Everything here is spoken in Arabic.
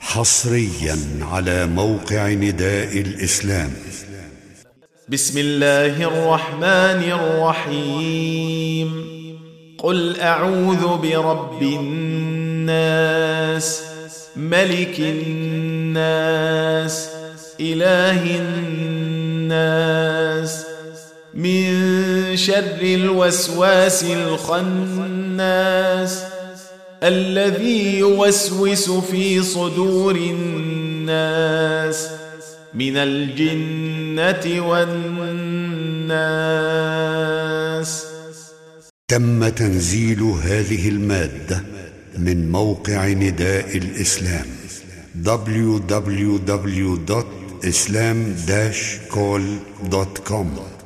حصريا على موقع نداء الإسلام. بسم الله الرحمن الرحيم. قل أعوذ برب الناس ملك الناس إله الناس. من شر الوسواس الخناس الذي يوسوس في صدور الناس من الجنة والناس. تم تنزيل هذه المادة من موقع نداء الإسلام www.islam-call.com